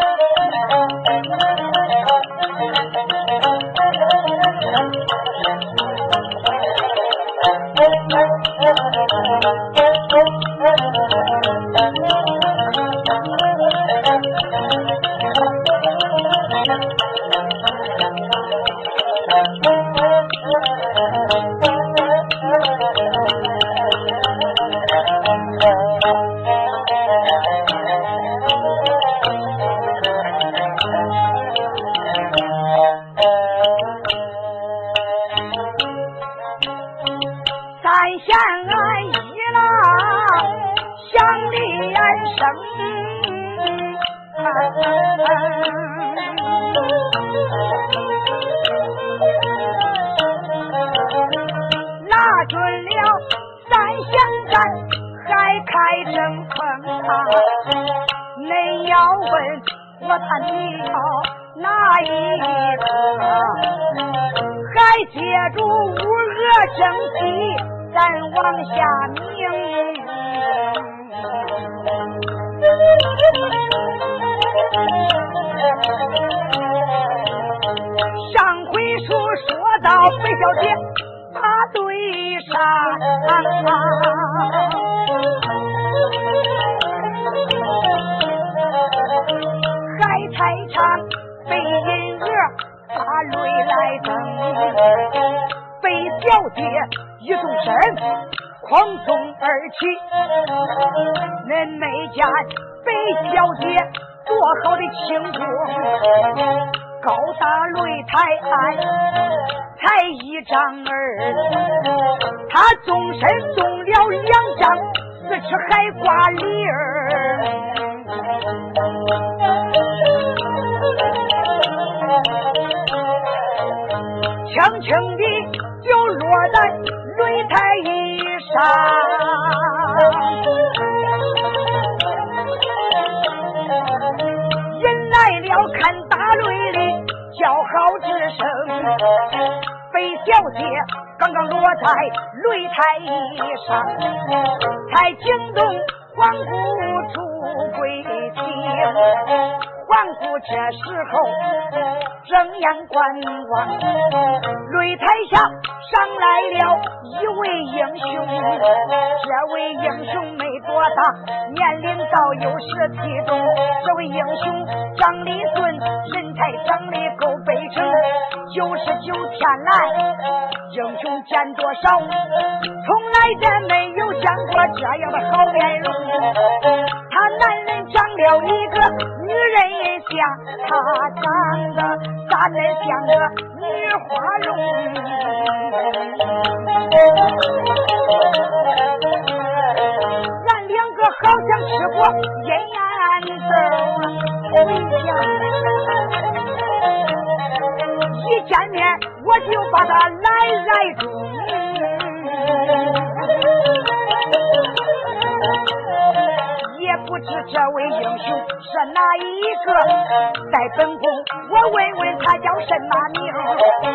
Thank you. 打擂来等，白小姐一纵身，狂纵而起。恁没见白小姐多好的轻功，高大擂台矮，才一丈二。他纵身纵了两丈，四尺还挂铃儿。轻的就落在擂台一上。人来了，看打擂的叫号之声。飞小姐刚刚落在擂台一上，才惊动皇姑出贵厅。望顾这时候睁眼观望，擂台下上来了一位英雄。这位英雄没多大，年龄倒有十七中。这位英雄长得俊，身材长得够背正。九十九天来，英雄见多少，从来也没有见过这样的好面容。他男人长了一个女人像，他长得咋能像个女花容？俺两个好像吃过眼豌豆，一见面我就把他来来住。不知这位英雄是哪一个在本宫我问问他叫什么名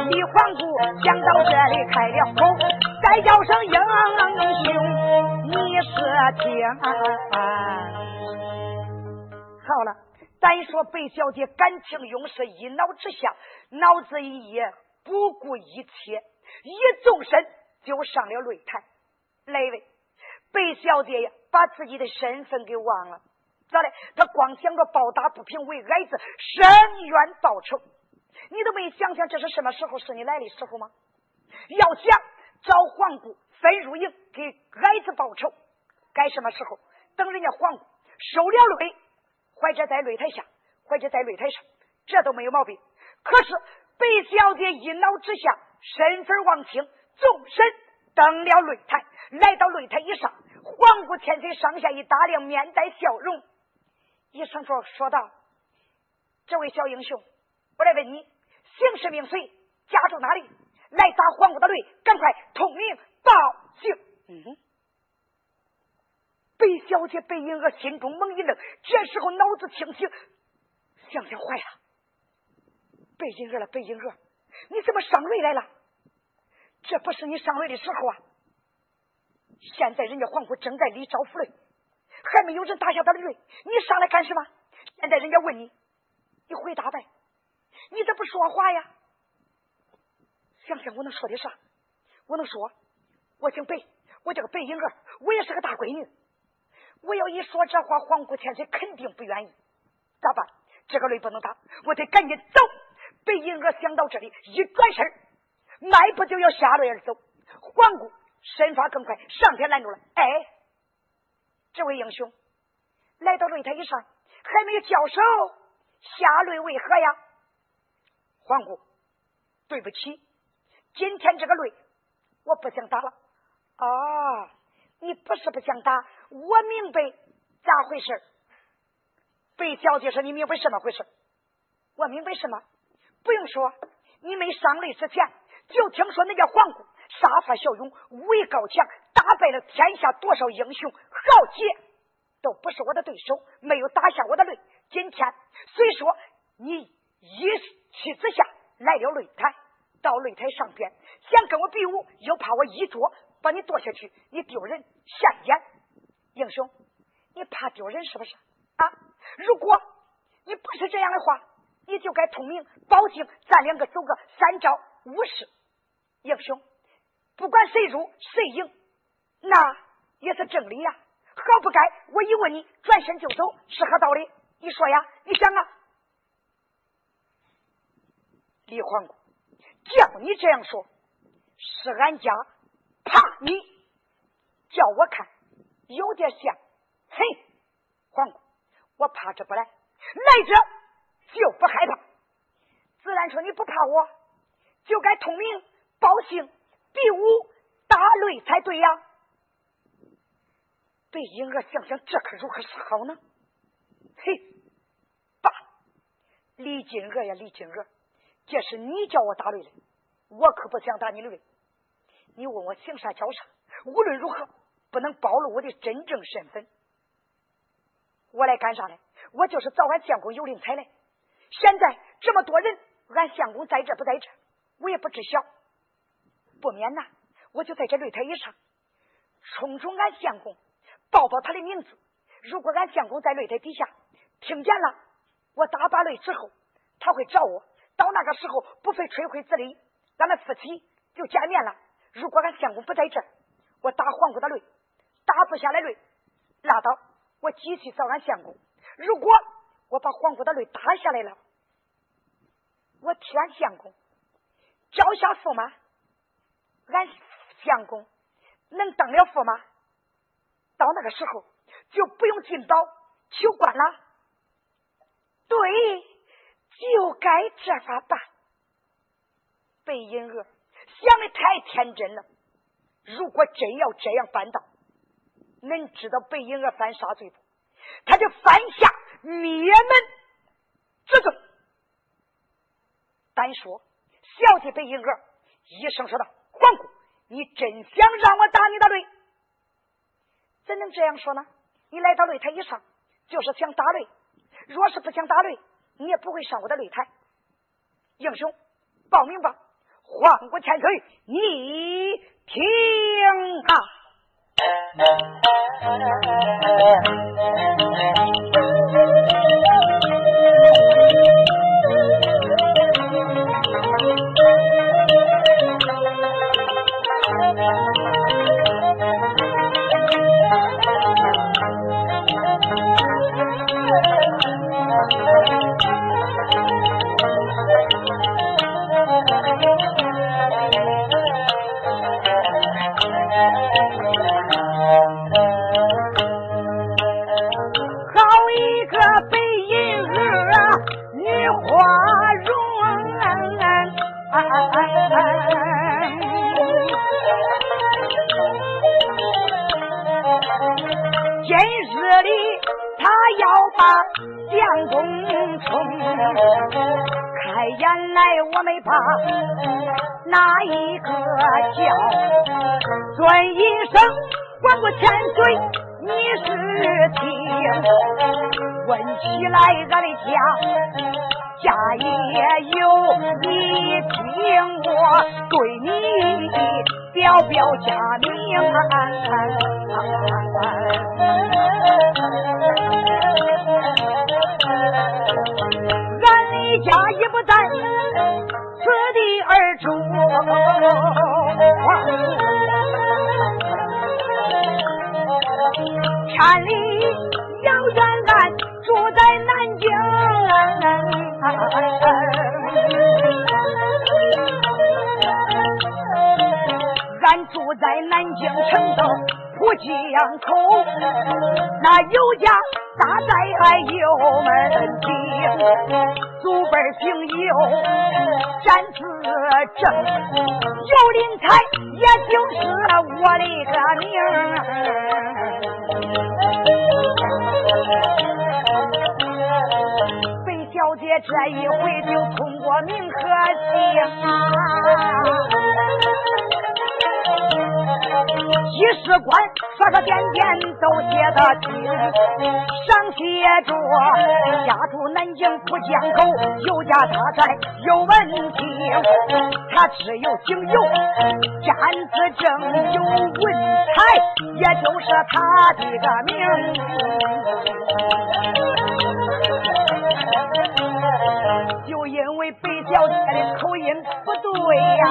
李皇姑想到这里开了口再叫声英雄你是听好了咱说白小姐感情用事一脑之下脑子一夜不顾一切一纵身就上了擂台。来位白小姐呀把自己的身份给忘了。咋的？他光想着报答不平，为矮子伸冤报仇。你都没想想，这是什么时候是你来的时候吗？要想找皇姑分入营给矮子报仇，该什么时候？等人家皇姑收了擂，或者在擂台下。或者在擂台上，这都没有毛病。可是白小姐一恼之下，身份忘情，纵身登了擂台。来到擂台以上，皇姑千岁上下一打量，面带笑容，一声说说道：“这位小英雄，我来问你，姓氏名谁？家住哪里？来打皇姑的擂，赶快通名报姓。”嗯。白小姐白银娥心中猛一愣，这时候脑子清醒。想想坏了，白银儿了，白银儿，你怎么上擂来了？这不是你上擂的时候啊！现在人家皇姑正在里招府嘞，还没有人打下他的擂，你上来干什么？现在人家问你，你回答呗，你咋不说话呀？想想我能说的啥？我能说，我姓白，我叫个白银儿，我也是个大闺女。我要一说这话，皇姑千岁肯定不愿意。咋办？这个擂不能打，我得赶紧走。白银儿想到这里，一转身，迈步就要下擂而走。皇姑身法更快，上前拦住了。哎，这位英雄，来到擂台以上，还没有交手，下擂为何呀？皇姑，对不起，今天这个擂我不想打了。哦，你不是不想打，我明白咋回事。贝小姐说：“你明白什么回事？”我明白什么？不用说，你没上擂之前就听说那叫皇姑杀伐骁勇，武艺高强，打败了天下多少英雄豪杰，都不是我的对手，没有打下我的擂。今天虽说你一气之下来了擂台，到擂台上边想跟我比武，又怕我一捉把你剁下去，你丢人现眼。英雄，你怕丢人是不是啊？如果你不是这样的话，你就该通明保姓，咱两个走个三招五式。英雄，不管谁输谁赢，那也是正理呀。好不该我一问你，转身就走，是何道理？你说呀？你想啊？李皇姑，叫你这样说，是俺家怕你，叫我看有点像。嘿，皇姑。我怕这不来，来者就不害怕。自然说你不怕我，就该通名报姓比武打擂才对呀。对婴儿想想，这可如何是好呢？嘿，爸，李金娥呀，李金娥，这是你叫我打擂的，我可不想打你的擂。你问我姓啥叫啥，无论如何不能暴露我的真正身份。我来干啥呢？我就是找俺相公有灵彩来。现在这么多人，俺相公在这不在这，我也不知晓。不免呐，我就在这擂台以上，冲冲俺相公，报报他的名字。如果俺相公在擂台底下听见了，我打把擂之后，他会找我。到那个时候，不费吹灰之力，咱们夫妻就见面了。如果俺相公不在这，我打黄姑的擂，打不下来擂，拉倒。我继续找俺相公。如果我把皇姑的擂打下来了，我替俺相公交下驸马，相公能当了驸马，到那个时候就不用进宝求官了。对，就该这法办。白银娥想的太天真了。如果真要这样办到，能知道白银娥犯啥罪不？他就犯下灭门之罪。单说小姐白银娥一声说道：“皇姑，你真想让我打你的擂？怎能这样说呢？你来到擂台以上，就是想打擂。若是不想打擂，你也不会上我的擂台。英雄，报名吧！皇姑千岁，你听啊！” 要把相公冲，开眼来我没把哪一个叫，转一声管过千岁你是听，问起来俺的家。家也有，你听我对你的表表家名。俺的家也不在此地而住。山里遥远，俺住在南京。俺住在南京城的浦江口，那有家大寨有门庭，祖辈姓尤，占字正，尤林才也就是我的个名。小姐这一回就通过名和姓啊。记事官刷刷点点都写得清，上写着家住南京浦江口，有家大寨有文凭，他只有姓尤，占字正，有文采，也就是他的个名。就因为北小姐的口音不对呀。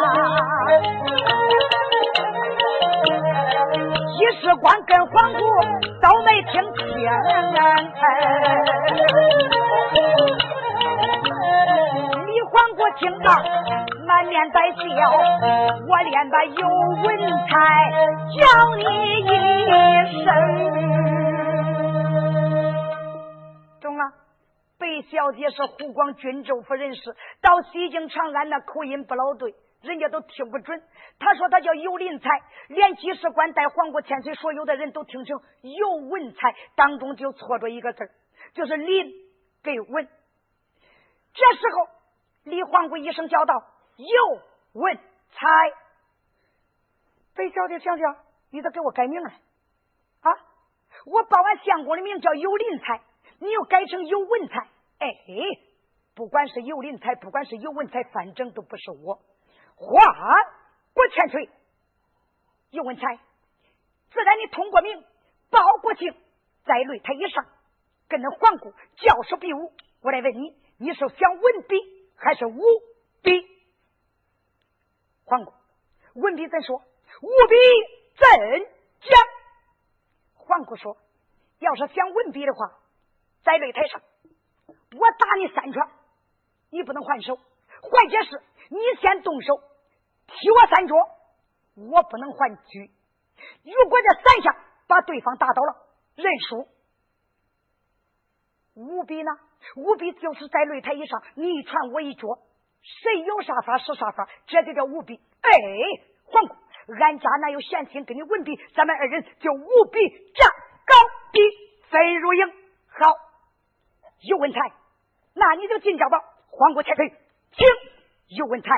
李世官跟皇姑都没听清，李皇姑听到满面带笑，我练的有文采，叫你一声。贝小姐是湖广郡州府人士，到西京长安那口音不老对。人家都听不准，他说他叫尤林才，连记事官带皇姑千岁，所有的人都听成尤文才，当中就错着一个字就是林跟文。这时候，李皇姑一声叫道：“尤文才！”贝小姐想想，你得给我改名啊！啊，我报完相公的名叫尤林才，你又改成尤文才。哎，不管是尤林才，不管是尤文才，反正都不是我。还国千岁，尤文才，自然你通过名报国庆，在擂台以上跟那皇姑教授比武。我来问你，你是想文笔还是武笔？皇姑，文笔怎说？武笔怎讲？皇姑说：要是想文笔的话，在擂台上，我打你三拳，你不能还手。换解释，你先动手。踢我三脚，我不能还击。如果这三下把对方打倒了，认输。五比呢？五比就是在擂台以上，你一传我一脚，谁有啥法使啥法，这就叫五比。哎，黄姑，俺家哪有闲心跟你文比？咱们二人就五比战高低，分如赢。好，尤文才，那你就进教吧。皇姑且退，请。尤文才，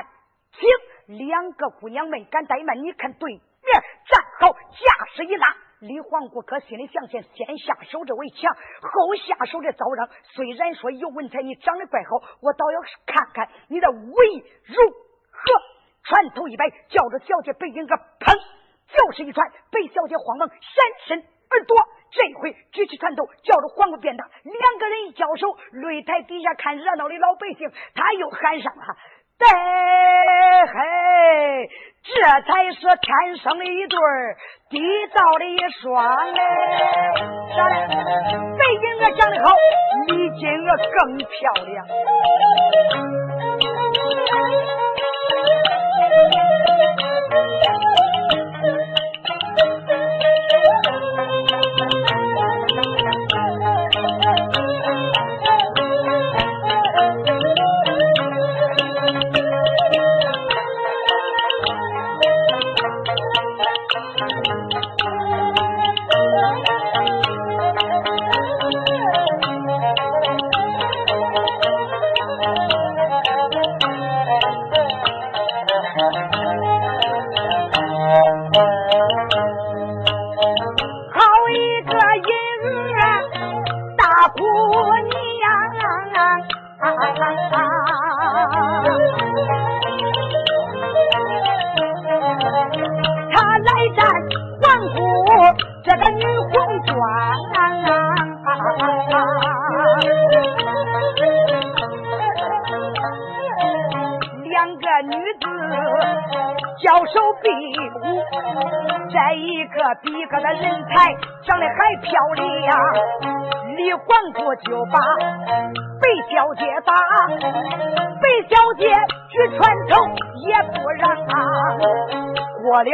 请。两个姑娘没敢怠慢，你看对面站好，架势一拉，李皇姑可心里想：先先下手这为强，后下手这遭让。虽然说尤文才你长得怪好，我倒要看看你的威如何。船头一摆，叫着小姐背影个砰，就是一传。被小姐慌忙闪身而躲。这回举起拳头叫着黄瓜变大两个人一交手擂台底下看热闹的老百姓他又喊上了嘿这才是天生的一对地造的一双嘞。咋嘞白金鹅长得好比金鹅更漂亮。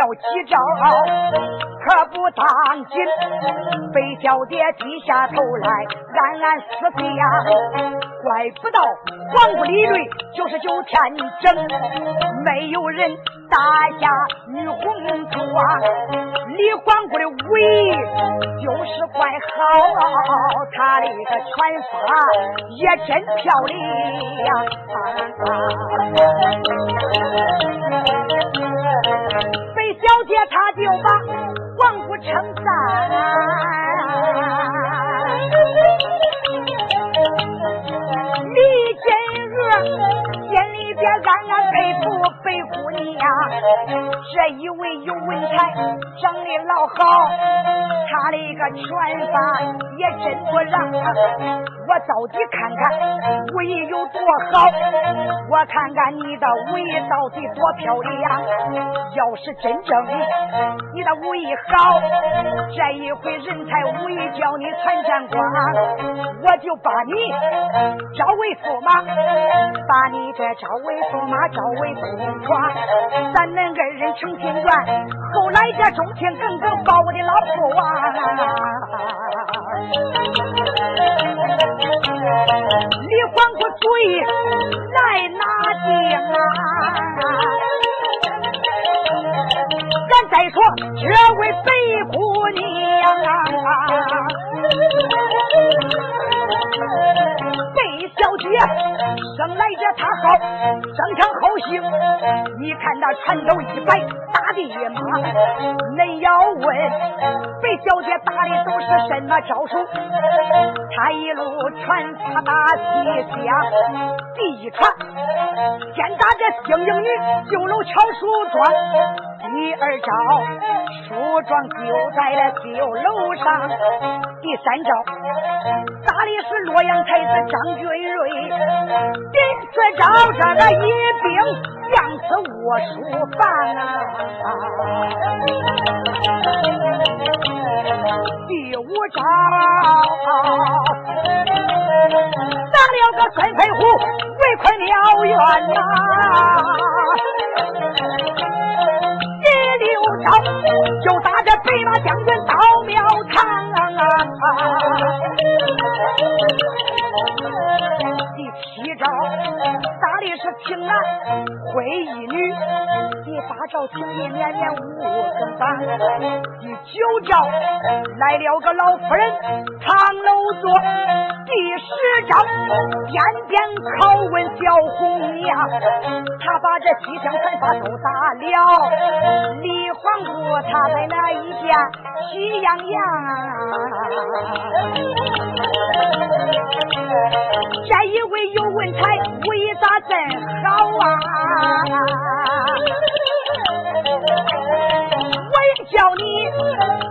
了几招可不当紧，被小蝶低下头来暗暗思忖呀，怪不到皇姑李瑞就是九天整，没有人。打下女红珠啊，李皇姑的武艺就是怪好，她的个拳法也真漂亮。贝小姐她就把皇姑称赞，李金娥心里边暗暗佩服白姑娘。这一位有文才，长得老好，他的一个拳法也真不让。我到底看看武艺有多好，我看看你的武艺到底多漂亮。要是真正你的武艺好，这一回人才武艺叫你传战光，我就把你招为驸马，把你这招为驸马，招为公床。咱恁二人成亲缘，后来这忠心耿耿保我的老婆啊！李皇姑主意来拿定啊！咱再说这位白姑娘啊！贝小姐生来这她好，正常好性。你看那拳头一摆，打的马。恁要问贝小姐打的都是什么招数？她一路拳法打西厢，第一传先打这星英女酒楼敲书庄，第二招梳妆就在了酒楼上，第三招打的是洛阳才子张君瑞，第四招这个一兵将死卧书房啊，第五招打了个孙飞虎围困了院呐，第六招就打这北马将军到庙堂啊。打的是平安灰衣女，第八招情意绵绵五更长，第九招来了个老夫人长楼坐，第十招边边拷问小红娘，他把这西厢拳法都打了，李皇姑她在那一边喜洋洋，这一位有问才。武艺咋真好啊！我也叫你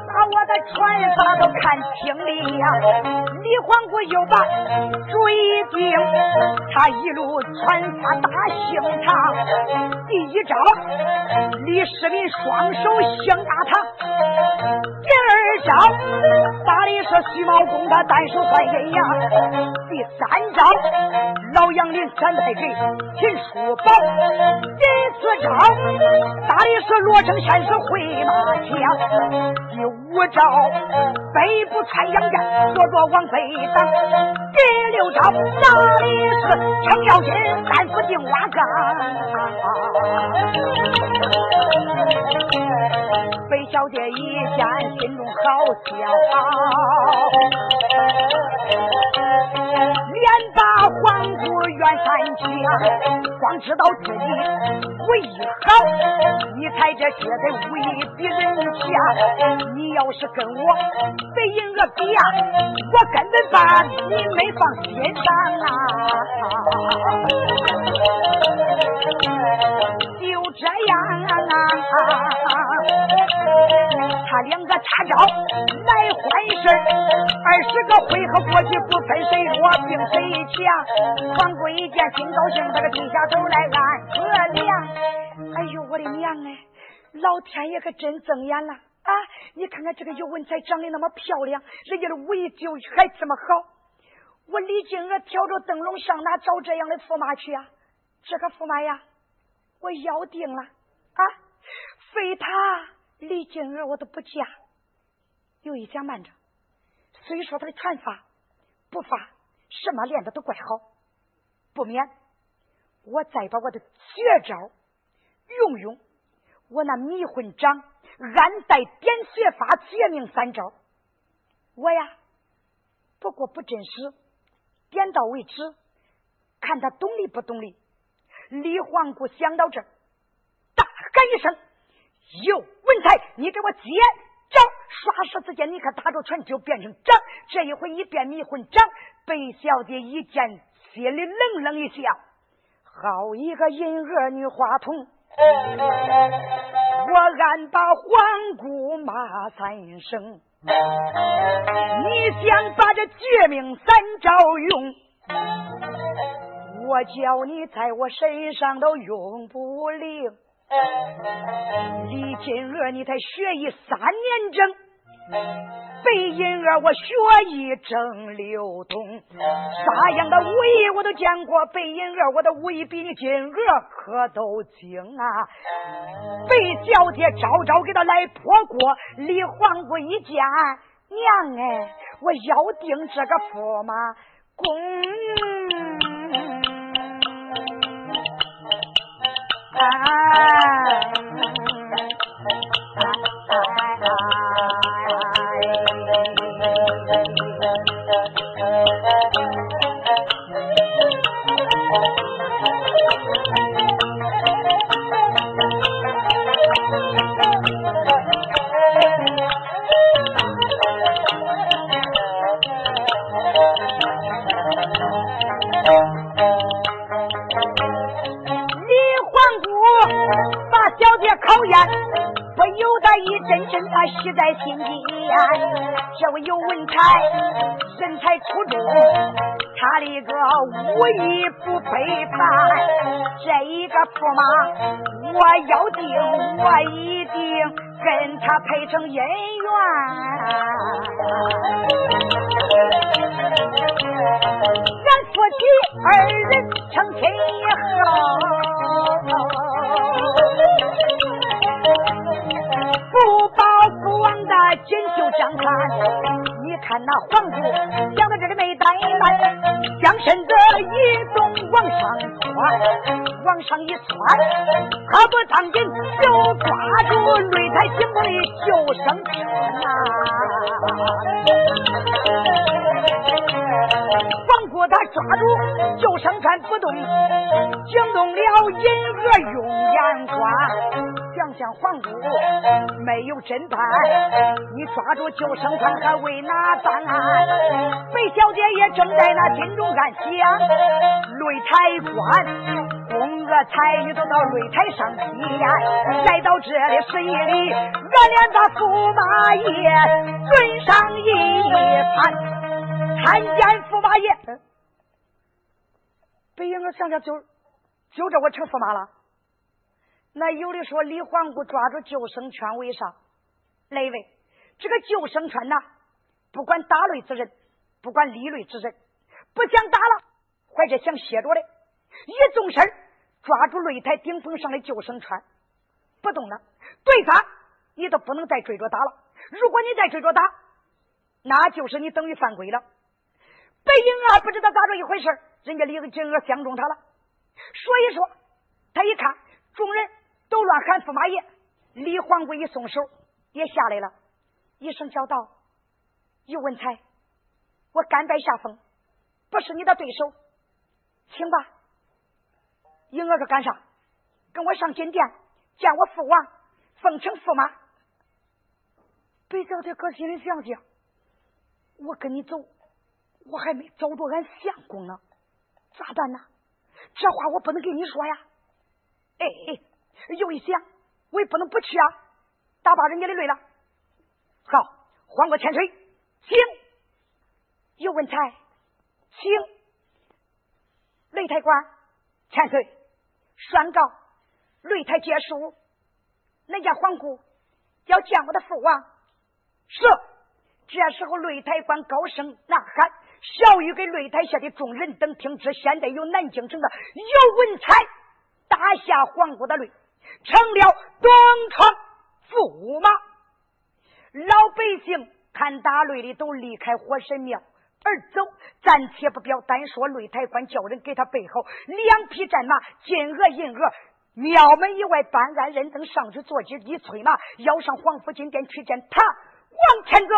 把我的拳法都看清了呀！李皇姑又把主意定，他一路穿插打兴场。第一招，李世民双手兴大堂。第二招，这徐茂公他单手翻阴阳。第三招，老杨林三太给秦叔宝。第四招，打的是罗成先生回马枪。第五招，北部穿杨毡，左左往北挡。第六招，打的是程咬金三斧定瓦岗。北小姐一见。心中好笑，连把皇姑怨三枪，光知道自己武艺好，你才这绝对武艺比人强。你要是跟我北银个比呀，我根本把你没放心上啊！这样啊。他两个叉招来换事二十个回合过去不分谁弱并谁强。黄贵一见心高兴，那个低下头来暗自量。哎呦我的娘哎！老天爷可真睁眼了啊！你看看这个尤文才长得那么漂亮，人家的武艺就还这么好。我李金娥挑着灯笼上哪找这样的驸马去啊？这个驸马呀，我要定了啊！非他李金娥我都不嫁。有一想慢着，虽说他的拳法不发，什么练的都怪好，不免我再把我的绝招用用。我那迷魂掌、暗带点穴法、绝命三招，我呀，不过不真实，点到为止，看他懂理不懂理。李皇姑想到这儿，大喊一声：“有文才，你给我接掌！”刷时之间，你可打着拳就变成掌。这一回一变迷魂掌，白小姐一见，心里冷冷一笑：“好一个银儿女花童！”我暗把皇姑骂三声，你想把这绝命三招用，我叫你在我身上都用不灵。李金娥，你才学艺三年整。白银娥，我学艺正流通，啥样的武艺我都见过。白银娥，我的武艺比你金娥可都精啊！白小姐招招给他来破锅，李皇姑一见，娘哎，我要定这个驸马公。喜在心间，这位有文才，人才出众，他的个武艺不背叛。这一个驸马，我要定，我一定跟他配成姻缘。咱夫妻二人成亲以后。皇姑想到这里没怠慢，将身子一动往上窜，往上一窜，他不当紧就抓住擂台顶部的救生圈呐。皇姑他抓住救生圈不动，惊动了银娥用眼观。想想皇姑没有侦办，你抓住救生船还为哪办？梅小姐也正在那心中暗想。擂台观，宫娥才女都到擂台上见，来到这里十一里，俺俩把驸马爷尊上一盘，参见驸马爷。北英，我想想，就就这我成驸马了。那有的说李皇姑抓住救生圈为啥？哪位？这个救生圈呐，不管打擂之人，不管立擂之人，不想打了，或者想歇着的，一纵身抓住擂台顶峰上的救生圈，不动了，对方你都不能再追着打了。如果你再追着打，那就是你等于犯规了。白英儿不知道咋着一回事人家李金娥相中他了，所以说他一看众人。都乱喊驸马爷，李皇贵一松手也下来了，一声叫道：“尤文才，我甘拜下风，不是你的对手，请吧。”婴儿说：“干啥？跟我上金殿见我父王，奉承驸马。”白小姐搁心里想想：“我跟你走，我还没找着俺相公呢，咋办呢？这话我不能跟你说呀。”哎哎。又一想，我也不能不去啊！打把人家的累了。好，换过千岁，请。有文才，请。擂台官，千岁，宣告擂台结束。那家皇姑要见我的父王。是。这时候擂台官高声呐喊，小雨给擂台下的众人等听知，现在有南京城的尤文才打下皇姑的擂，成了东窗驸马。老百姓看打擂的都离开火神庙而走，暂且不表，单说擂台官叫人给他备好两匹战马，金额银额。庙门以外，办案人等上去坐骑一催马，要上皇府金殿去见他王天子。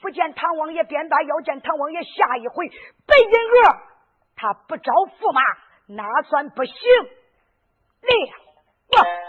不见唐王爷，便把要见唐王爷。下一回白银额，他不招驸马，那算不行。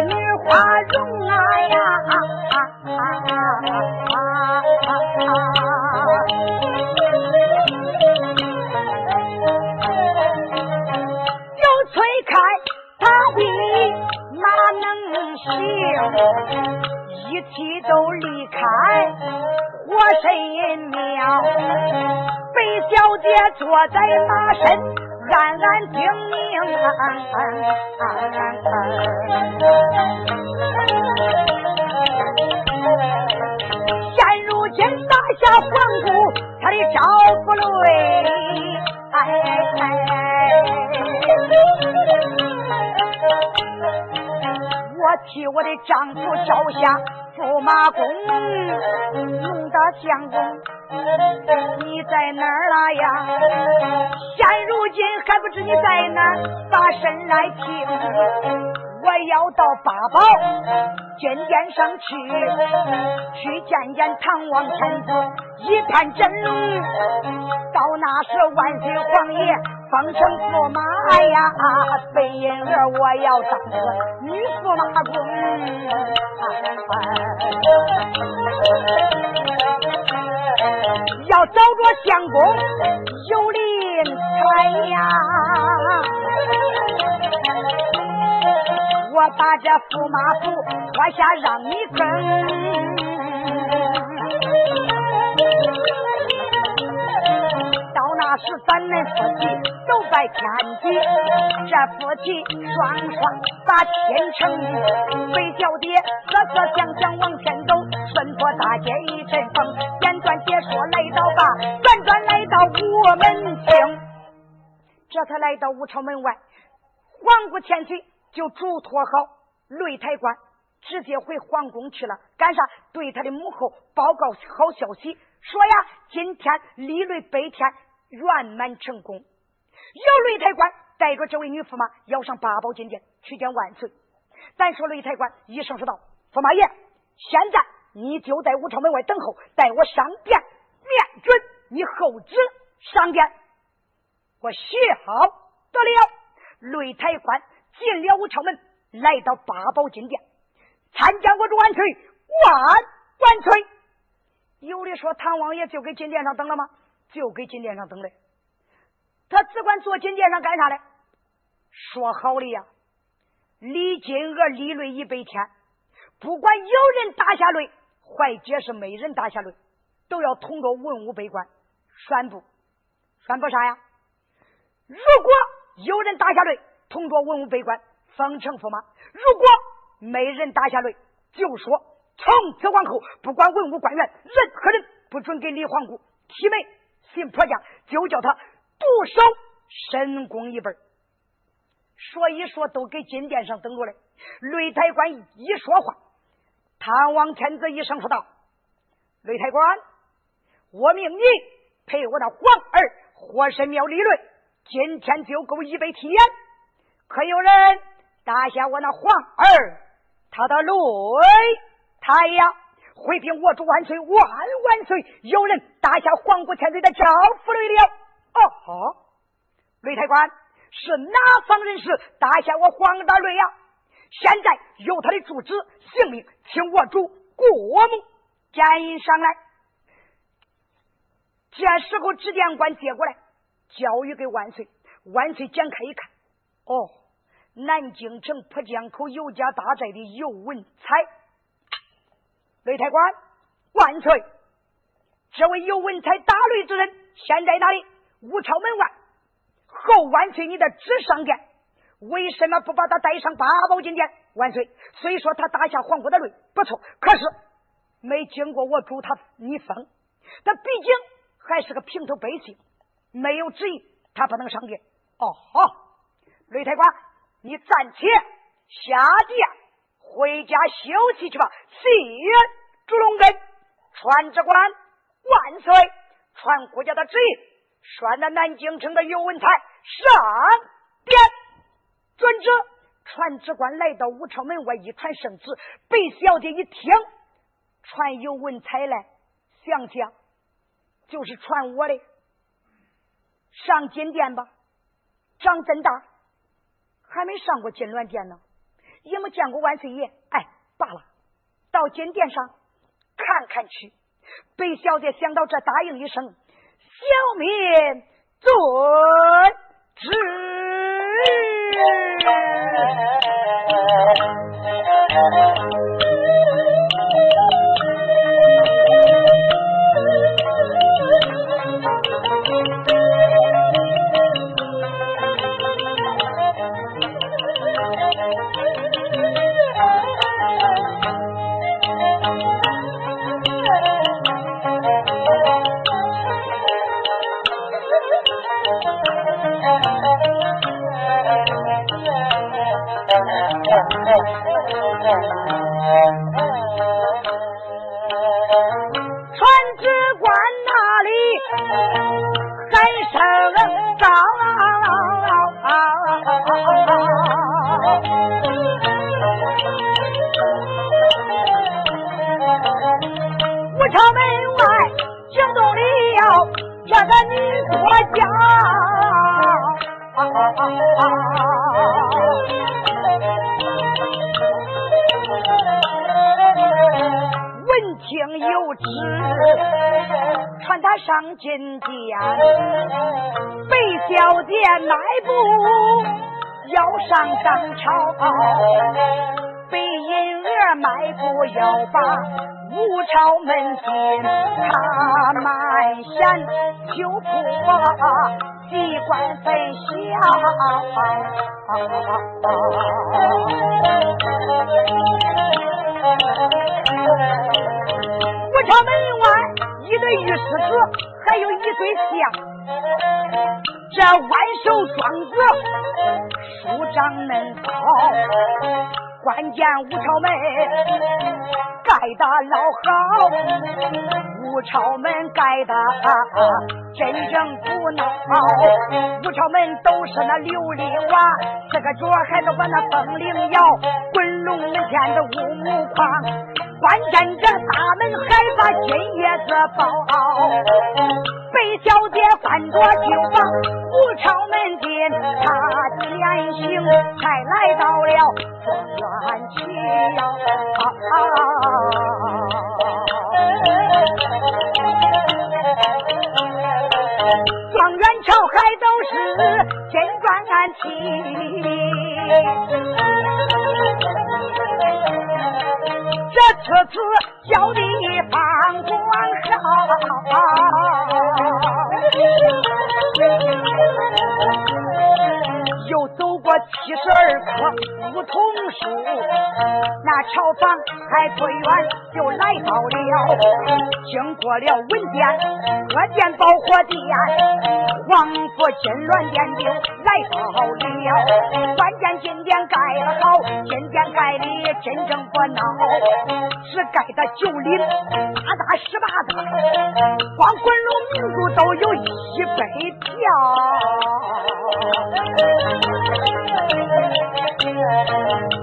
女花容啊呀，又催开他的哪能行？一起都离开火神庙，北小姐坐在马身。安安听命，现如今打下皇姑，他的赵福瑞，我替我的丈夫招下驸马公，弄到相公。你在哪儿了呀？现如今还不知你在哪儿，把身来听。我要到八宝金殿上去，去见见唐王天子，一盘真龙。到那时万岁皇爷封成驸马呀，背银儿我要当个女驸马公。要找着相公有灵才呀！我把这驸马府脱下让你耕，到那时咱们夫妻都拜天地，这夫妻双双把天成。北小姐瑟瑟想想往前走，大街一阵风。断解说来到吧，转转来到我门厅，这才来到武朝门外。皇姑前去就嘱托好擂台官，直接回皇宫去了。干啥？对他的母后报告好消息，说呀，今天立擂北天圆满成功。有擂台官带着这位女驸马要上八宝金殿去见万岁。咱说擂台官一声说道：“驸马爷，现在。”你就在武朝门外等候，待我上殿面准，你后旨上殿。我写好得了。擂台官进了武朝门，来到八宝金殿，参见我主万岁，万万岁。有的说唐王爷就给金殿上等了吗？就给金殿上等嘞。他只管坐金殿上干啥嘞？说好的呀，李金娥立擂一百天，不管有人打下擂。怀解是没人打下擂，都要通过文武百官宣布，宣布啥呀？如果有人打下擂，通过文武百官封城驸马；如果没人打下擂，就说从此往后，不管文武官员，任何人不准给李皇姑提媒行婆家，就叫他独守神功一本。说一说，都给金殿上等着嘞。擂台官一说话。唐王天子一声说道：“擂台官，我命你陪我那皇儿火神庙理论，今天就够一百天。可有人打下我那皇儿他的擂台呀？回禀我主万岁万万岁！有人打下皇姑天子的赵府擂了。哦，擂台官，是哪方人士打下我黄大瑞呀？现在有他的住址、姓名，请我主过目检印上来。这时候，执殿官接过来，交予给万岁。万岁展开一看，哦，南京城浦江口尤家大寨的尤文才，雷太官，万岁！这位尤文才打擂之人，现在哪里？武朝门外。后万岁，你的旨上殿，为什么不把他带上八宝金殿？万岁，虽说他打下皇姑的擂不错，可是没经过我主他你封，他毕竟还是个平头百姓，没有旨意，他不能上殿。哦，好，雷太官，你暂且下殿回家休息去吧。谢朱龙根，传旨官万岁，传国家的旨意，传那南京城的尤文才上殿。遵旨。传旨官来到武朝门外，一传圣旨。贝小姐一听，传有文才来，想想就是传我的，上金殿吧。长真大，还没上过金銮殿呢，也没见过万岁爷。哎，罢了，到金殿上看看去。贝小姐想到这，答应一声：“小民遵旨。”哎。Thank you. 上金殿，被小姐迈步要上当朝，被银儿迈步要把武朝门进，他满山就不把机关分晓。武朝门外。一对玉狮子，还有一对象，这万寿庄子舒长嫩草，关键武朝门盖的老好，武朝门盖的真正不孬，武朝门都是那琉璃瓦，这个角还是我那风铃摇，滚龙门前的乌木框。关键这大门还把金叶子包，贝小姐翻着就往武朝门进，她前行才来到了庄园去呀。状元朝还都是金砖砌。这次次叫你放官好。又走过七十二棵梧桐树，那桥房还不远就来到了，经过了文殿、各殿、保火殿，皇府金銮殿就来到了。关键金殿盖得好，金殿盖的真正不孬，是盖的九里八大十八大，光滚龙民族都有一百票。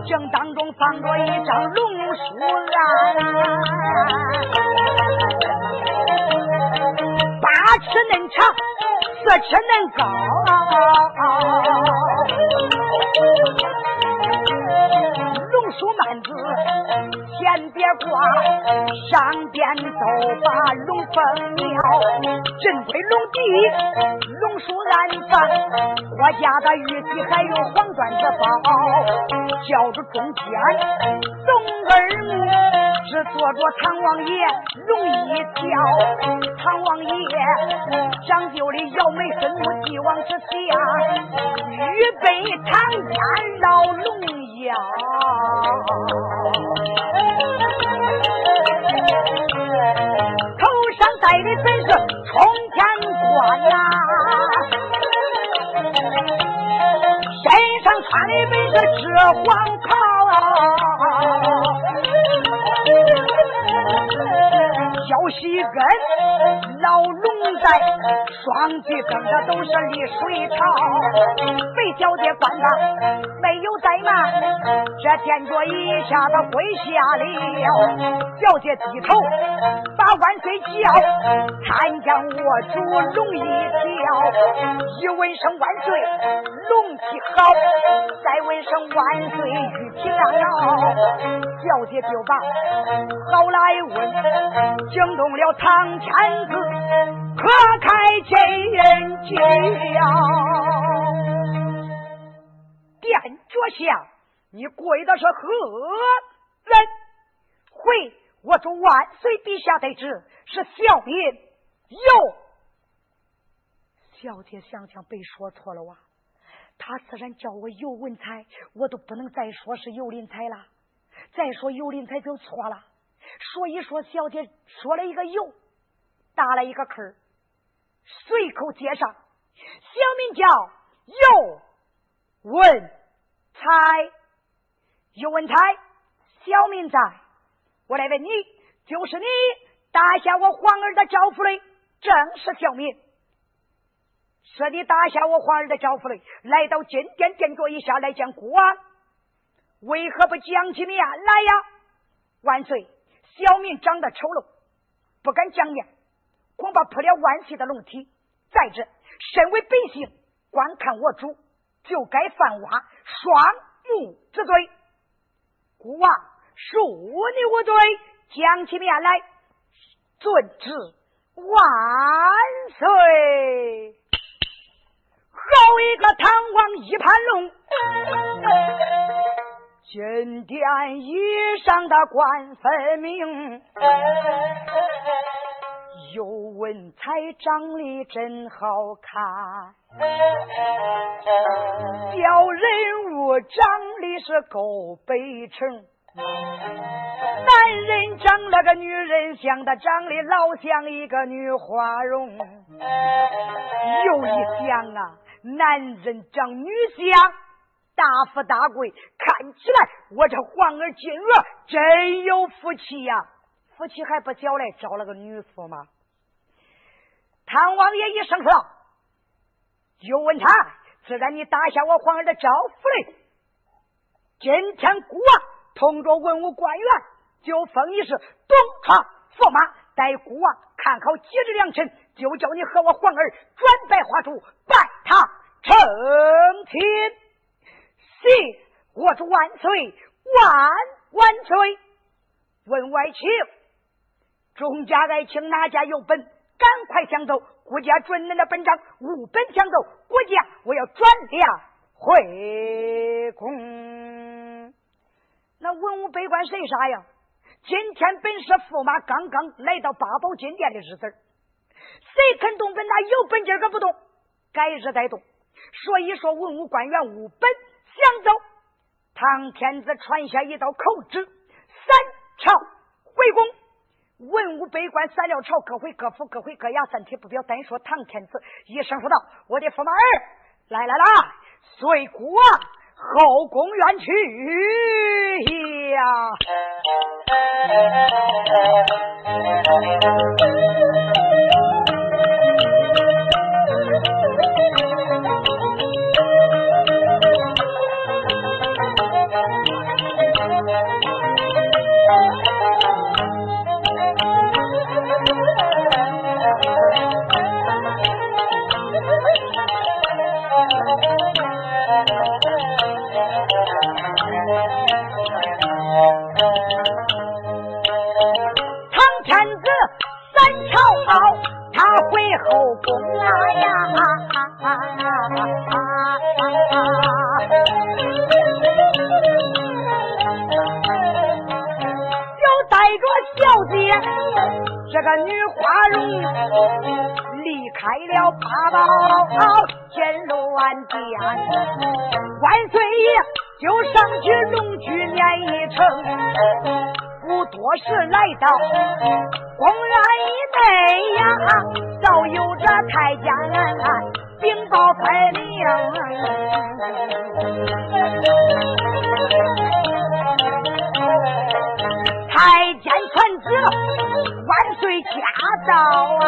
正当中放着一张龙书案，八尺嫩长，四尺嫩高。龙书曼子先别挂，上边都把龙凤鸟，镇归龙地，龙书安放，我家的玉玺还有黄缎子包，叫着中间龙二木。是坐着唐王爷龙一条，唐王爷讲究的姚梅孙母继王之下，预备唐家老龙腰，头上戴的真是冲天冠呐，身上穿的本是赤黄袍。小西根老龙在，双臂蹬的都是绿水草。被小姐管他没有怠慢，这见着一下子跪下了。小姐低头把万岁叫，参将我主龙一条，一问声万岁，龙体好；再问声万岁，玉体亮了。小姐就把好来问，惊动了唐天子，可开金人轿。殿脚下，你跪的是何人？回我主万岁陛下得知，是小民。哟，小姐想想被说错了哇！他自然叫我尤文才，我都不能再说是尤林才了。再说尤林才就错了。所以说，小姐说了一个尤，打了一个坑随口接上，小名叫尤文才，尤文才，小名在。我来问你，就是你打下我皇儿的招夫的？正是小名，是你打下我皇儿的招呼嘞？来到金殿殿脚一下来见国王，为何不讲起面来呀？万岁，小民长得丑陋，不敢讲言，恐怕破了万岁的龙体。再者，身为百姓，观看我主，就该犯挖双目之罪。国王。恕你无罪，讲起面来，遵旨万岁。好一个唐王一盘龙，金殿以上的官分明。有文才长得真好看，小人物长得是够北城。男人长了个女人像，他长得老像一个女花容。又一想啊，男人长女相，大富大贵，看起来我这皇儿金儿真有福气呀！福气还不小嘞，找了个女妇吗？唐王爷一声说：“就问他，自然你打下我皇儿的招呼嘞。今天国王。”同着文武官员，就封你是东床驸马，待国王看好几日良辰，就叫你和我皇儿转拜花烛，拜他成亲。谢我主万岁万万岁！问外卿，众家爱卿哪家有本？赶快相奏，国家准恁的本章，无本相奏，国家我要转粮回宫。那文武百官谁傻呀？今天本是驸马刚刚来到八宝金殿的日子谁肯动本？哪有本金儿可不动？改日再动。所以说，文武官员无本想走。唐天子传下一道口旨，三朝回宫。文武百官散了朝，各回各府，各回各衙。三提不表，单说唐天子一声说道：“我的驸马儿，来来来，随我后宫远去呀！”个女花容离开了八宝金銮殿，万岁爷就上去龙驹撵一程。不多时，来到公园以内呀，早有着太监禀报分明。驾到啊！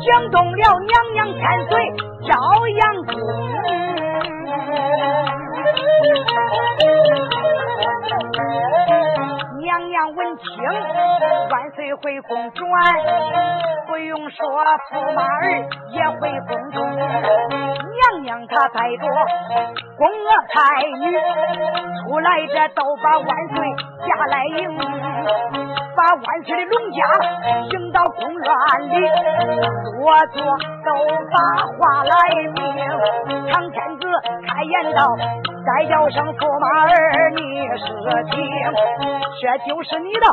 惊动了娘娘千岁朝阳宫。娘娘闻听，万岁回宫转，不用说，驸马儿也回宫他。带着宫娥太女出来，这都把万岁下来迎。把万岁的龙家迎到宫院里，坐坐都把话来明。唐天子开言道：“再叫声驸马儿，你是听，这就是你的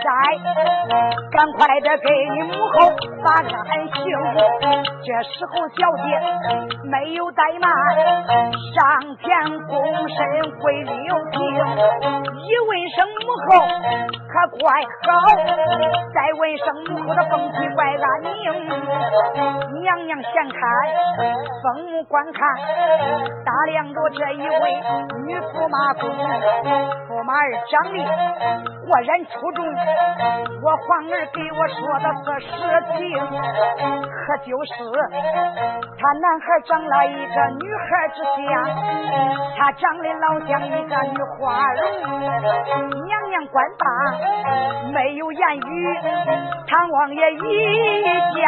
在，赶快的给你母后发安信。这时候小姐没有怠慢，上前躬身跪六平，一问声母后。”可怪好，再问声母后的凤体怪安宁。娘娘闲看，风目观看，打量着这一位女驸马公，驸马儿长得果然出众。我皇儿给我说的是实情，可就是他男孩长了一个女孩之相，他长得老像一个女花容。娘娘官大。没有言语，唐王爷一家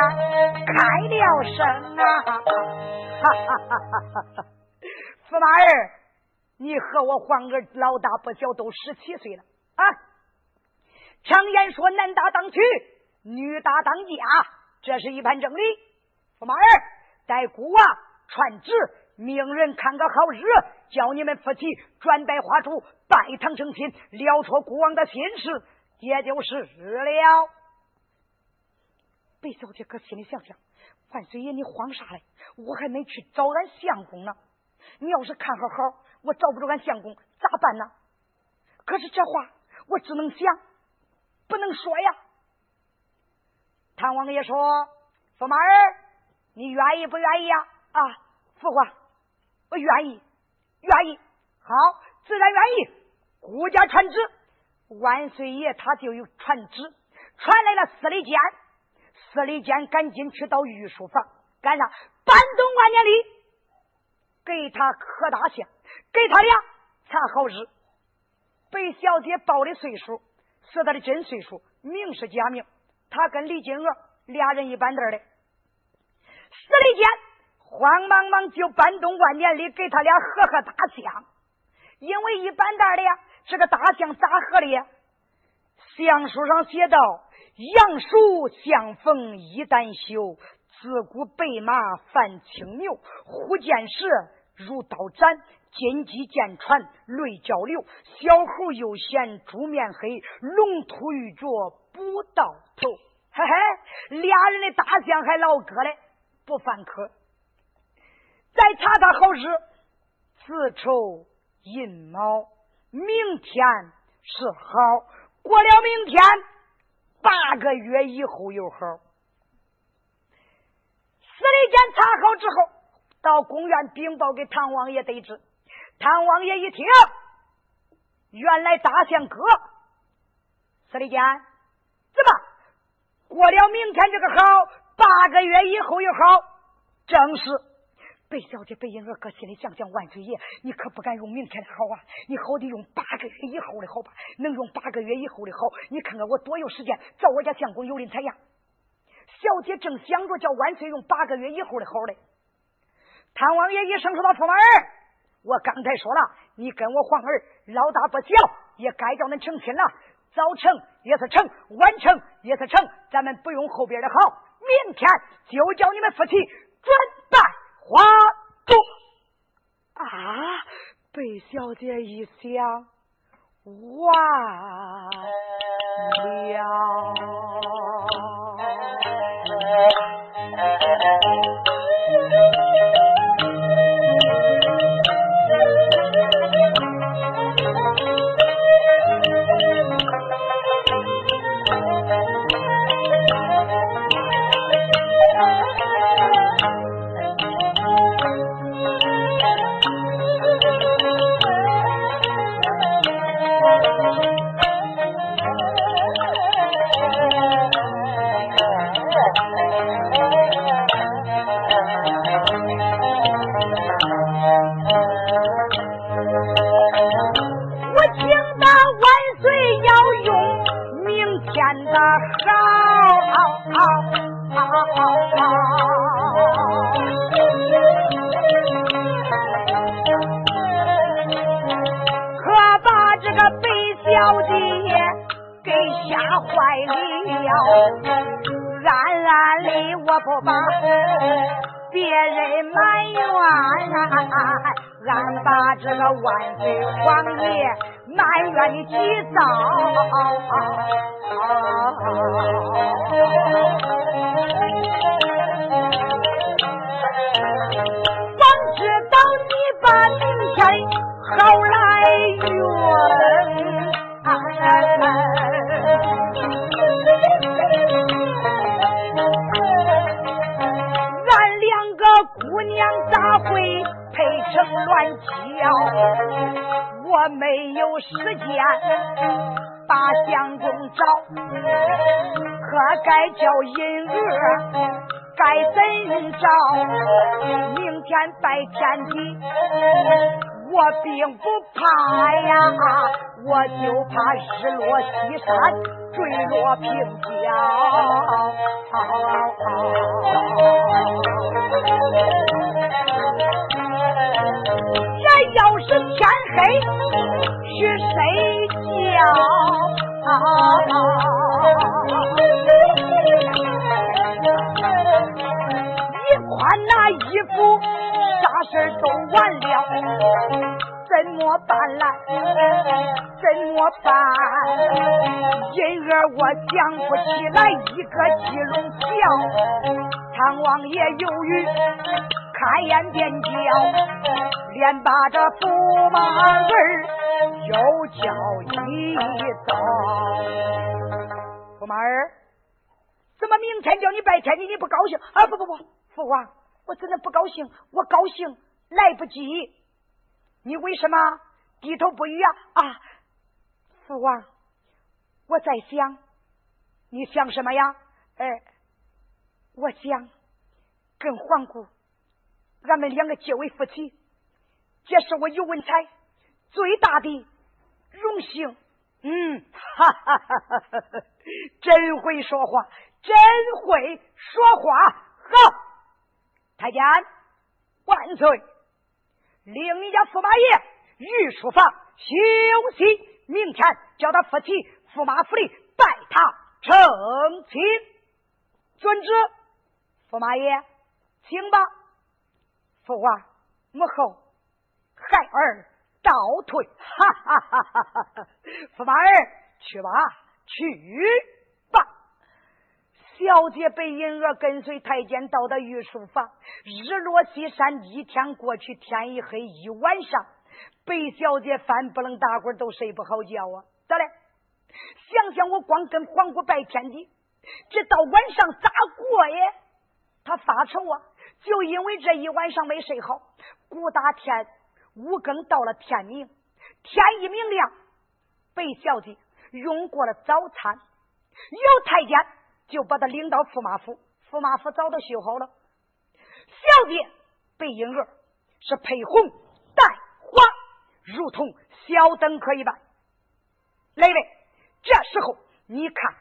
开了声啊！哈哈哈哈哈！驸马儿，你和我皇儿老大不小，都十七岁了啊！常言说，男大当娶，女大当嫁，这是一盘正理。驸马儿，待孤娃传旨，命人看个好日，叫你们夫妻转戴花烛，拜堂成亲，了脱孤王的心事。也就是了，贝小姐可心里想想，万岁爷你慌啥嘞？我还没去找俺相公呢。你要是看好好，我找不着俺相公咋办呢？可是这话我只能想，不能说呀。唐王爷说：“驸马儿，你愿意不愿意呀？”啊，父皇，我愿意，愿意。好，自然愿意。孤家传旨。万岁爷他就有传旨，传来了司礼监，司礼监赶紧去到御书房，干啥？搬动万年历，给他刻大像，给他俩查好日。被小姐报的岁数说他的真岁数，名是假名。他跟李金娥俩人一般大的。司礼监慌忙忙就搬动万年历，给他俩合合大像，因为一般大的呀。这个大象咋合的呀？相书上写道：“杨树相逢一旦休，自古白马犯青牛。忽见时，如刀斩；金鸡见船，泪交流。小猴又嫌猪面黑，龙吐玉脚不到头。”嘿嘿，俩人的大象还老哥嘞，不犯科。再查查好日，子丑寅卯。明天是好，过了明天八个月以后又好。司礼监查好之后，到公园禀报给唐王爷得知。唐王爷一听，原来大象哥，司礼监怎么过了明天这个好，八个月以后又好，正是。贝小姐、贝英儿搁心里想想，万岁爷，你可不敢用明天的好啊！你好得用八个月以后的好吧？能用八个月以后的好？你看看我多有时间找我家相公有林采呀！小姐正想着叫万岁用八个月以后的好嘞。唐王爷一声说道：“出门，我刚才说了，你跟我皇儿老大不小，也该叫恁成亲了。早成也是成，晚成也是成，咱们不用后边的好，明天就叫你们夫妻准备花烛。啊，贝小姐一想，完了。时间把相公找，可该叫银儿该怎着？明天拜天地，我并不怕呀，我就怕日落西山，坠落平江。这要是天黑，去睡觉。一穿那衣服，啥事都完了，怎么办来？怎么办？因儿我想不起来一个鸡笼票，唐王爷犹豫。开眼便叫，连把这驸马儿又叫一遭。驸马儿，怎么明天叫你拜天地你不高兴？啊不不不，父王，我真的不高兴，我高兴来不及。你为什么低头不语啊？啊，父王，我在想，你想什么呀？哎，我想跟皇姑。俺们两个结为夫妻，这是我尤文才最大的荣幸。嗯，哈哈哈哈哈哈！真会说话，真会说话。好，太监万岁！领你家驸马爷御书房休息，明天叫他夫妻驸马府里拜堂成亲。遵旨，驸马爷，请吧。父王，母后，孩儿倒退，哈哈哈哈哈哈！驸马儿，去吧，去吧。小姐被银娥跟随太监到的御书房，日落西山，一天过去，天一黑，一晚上，白小姐翻不能打滚，都睡不好觉啊！咋嘞？想想我光跟皇姑拜天地，这到晚上咋过呀？他发愁啊！就因为这一晚上没睡好，鼓打天五更到了天明，天一明亮，被小姐用过了早餐，有太监就把他领到驸马府，驸马府早都修好了。小姐白婴儿是配红带花，如同小灯可一般。来位，这时候你看，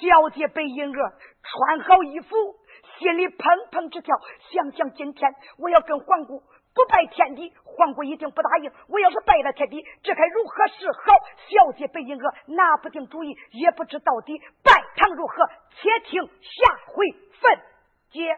小姐白婴儿穿好衣服。心里砰砰直跳，想想今天我要跟皇姑不拜天地，皇姑一定不答应。我要是拜了天地，这该如何是好？小姐白银娥拿不定主意，也不知到底拜堂如何。且听下回分解。